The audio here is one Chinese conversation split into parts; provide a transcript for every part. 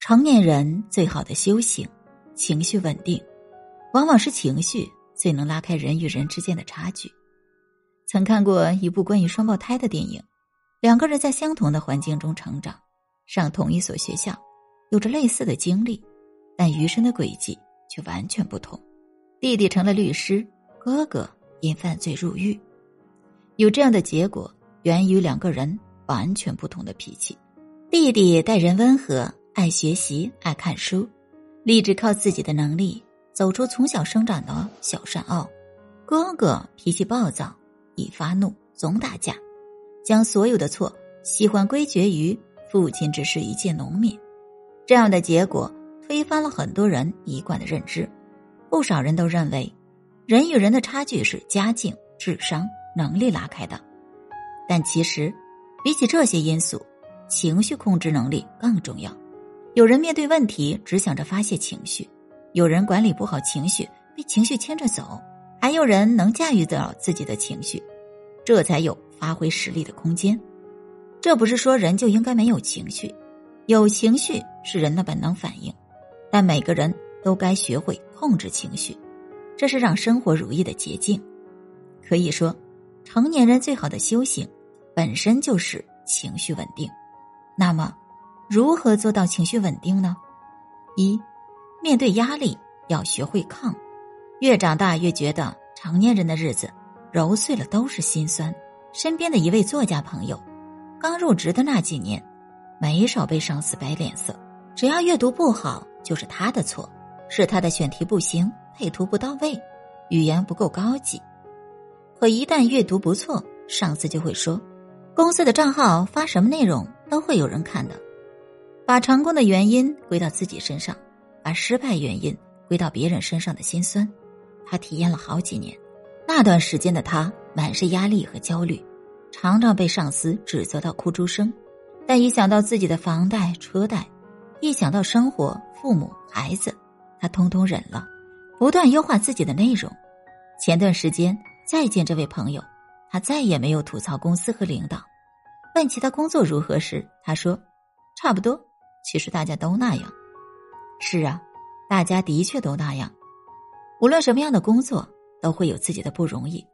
成年人最好的修行，情绪稳定，往往是情绪最能拉开人与人之间的差距。曾看过一部关于双胞胎的电影，两个人在相同的环境中成长，上同一所学校，有着类似的经历，但余生的轨迹却完全不同。弟弟成了律师，哥哥因犯罪入狱。有这样的结果，源于两个人完全不同的脾气。弟弟待人温和，爱学习，爱看书，立志靠自己的能力走出从小生长的小山坳。哥哥脾气暴躁，一发怒总打架，将所有的错喜欢归结于父亲只是一介农民。这样的结果推翻了很多人一贯的认知。不少人都认为，人与人的差距是家境、智商。能力拉开的，但其实，比起这些因素，情绪控制能力更重要。有人面对问题只想着发泄情绪，有人管理不好情绪，被情绪牵着走，还有人能驾驭得了自己的情绪，这才有发挥实力的空间。这不是说人就应该没有情绪，有情绪是人的本能反应，但每个人都该学会控制情绪，这是让生活如意的捷径。可以说。成年人最好的修行，本身就是情绪稳定。那么，如何做到情绪稳定呢？一，面对压力要学会抗。越长大越觉得成年人的日子揉碎了都是心酸。身边的一位作家朋友，刚入职的那几年，没少被上司摆脸色。只要阅读不好，就是他的错，是他的选题不行，配图不到位，语言不够高级。可一旦阅读不错，上司就会说：“公司的账号发什么内容都会有人看的。”把成功的原因归到自己身上，把失败原因归到别人身上的心酸，他体验了好几年。那段时间的他满是压力和焦虑，常常被上司指责到哭出声。但一想到自己的房贷、车贷，一想到生活、父母、孩子，他通通忍了，不断优化自己的内容。前段时间。再见这位朋友，他再也没有吐槽公司和领导。问其他工作如何时，他说：“差不多。”其实大家都那样。是啊，大家的确都那样。无论什么样的工作，都会有自己的不容易；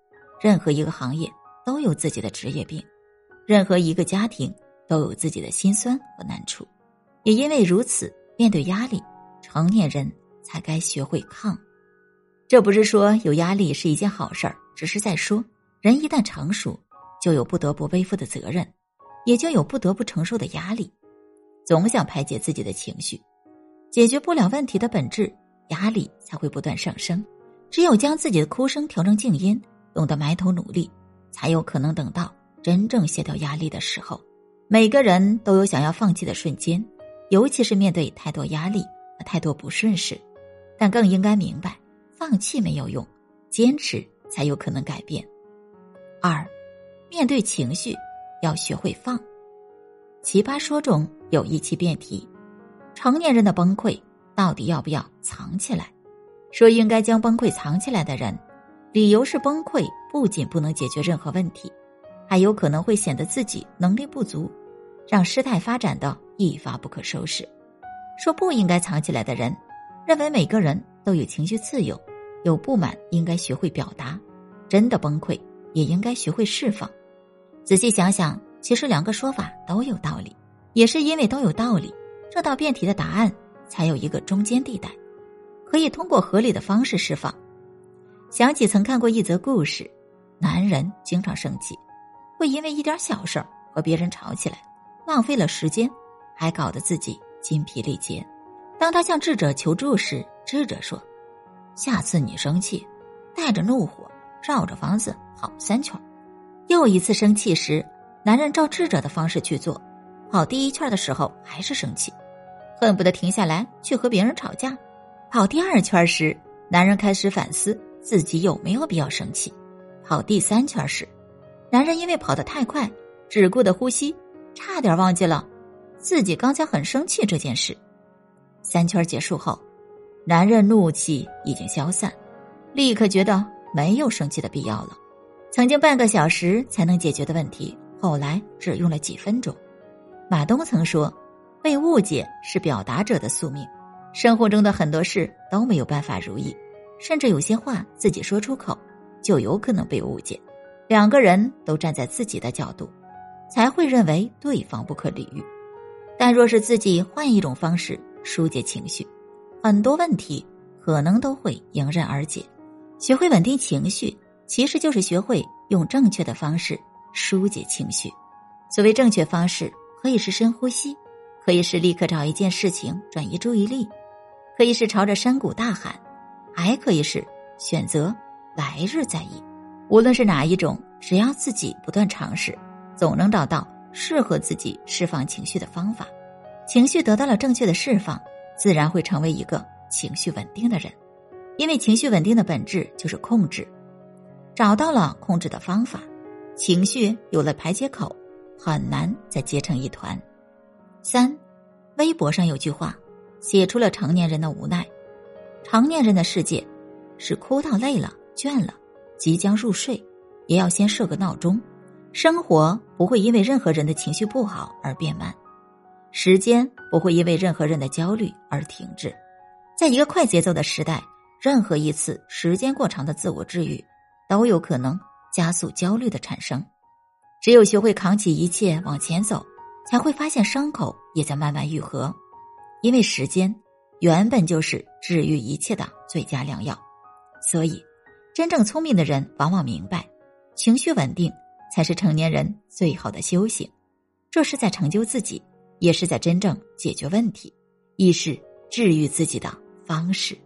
任何一个行业都有自己的职业病；任何一个家庭都有自己的辛酸和难处。也因为如此，面对压力，成年人才该学会抗。这不是说有压力是一件好事儿。只是在说，人一旦成熟，就有不得不背负的责任，也就有不得不承受的压力。总想排解自己的情绪，解决不了问题的本质，压力才会不断上升。只有将自己的哭声调成静音，懂得埋头努力，才有可能等到真正卸掉压力的时候。每个人都有想要放弃的瞬间，尤其是面对太多压力和太多不顺时，但更应该明白，放弃没有用，坚持。才有可能改变。二，面对情绪要学会放。奇葩说中有一期辩题：成年人的崩溃到底要不要藏起来？说应该将崩溃藏起来的人，理由是崩溃不仅不能解决任何问题，还有可能会显得自己能力不足，让事态发展到一发不可收拾。说不应该藏起来的人，认为每个人都有情绪自由。有不满应该学会表达，真的崩溃也应该学会释放。仔细想想，其实两个说法都有道理，也是因为都有道理，这道辩题的答案才有一个中间地带，可以通过合理的方式释放。想起曾看过一则故事，男人经常生气，会因为一点小事和别人吵起来，浪费了时间，还搞得自己筋疲力竭。当他向智者求助时，智者说。下次你生气，带着怒火绕着房子跑三圈。又一次生气时，男人照智者的方式去做，跑第一圈的时候还是生气，恨不得停下来去和别人吵架。跑第二圈时，男人开始反思自己有没有必要生气。跑第三圈时，男人因为跑得太快，只顾得呼吸，差点忘记了自己刚才很生气这件事。三圈结束后。男人怒气已经消散，立刻觉得没有生气的必要了。曾经半个小时才能解决的问题，后来只用了几分钟。马东曾说：“被误解是表达者的宿命，生活中的很多事都没有办法如意，甚至有些话自己说出口就有可能被误解。两个人都站在自己的角度，才会认为对方不可理喻。但若是自己换一种方式疏解情绪，很多问题可能都会迎刃而解。学会稳定情绪，其实就是学会用正确的方式疏解情绪。所谓正确方式，可以是深呼吸，可以是立刻找一件事情转移注意力，可以是朝着山谷大喊，还可以是选择来日再议。无论是哪一种，只要自己不断尝试，总能找到适合自己释放情绪的方法。情绪得到了正确的释放，自然会成为一个情绪稳定的人。因为情绪稳定的本质就是控制，找到了控制的方法，情绪有了排解口，很难再结成一团。三，微博上有句话，写出了成年人的无奈。成年人的世界，是哭到累了、倦了，即将入睡，也要先设个闹钟。生活不会因为任何人的情绪不好而变慢，时间不会因为任何人的焦虑而停滞。在一个快节奏的时代。任何一次时间过长的自我治愈，都有可能加速焦虑的产生。只有学会扛起一切往前走，才会发现伤口也在慢慢愈合。因为时间原本就是治愈一切的最佳良药。所以，真正聪明的人往往明白，情绪稳定才是成年人最好的修行。这是在成就自己，也是在真正解决问题，亦是治愈自己的方式。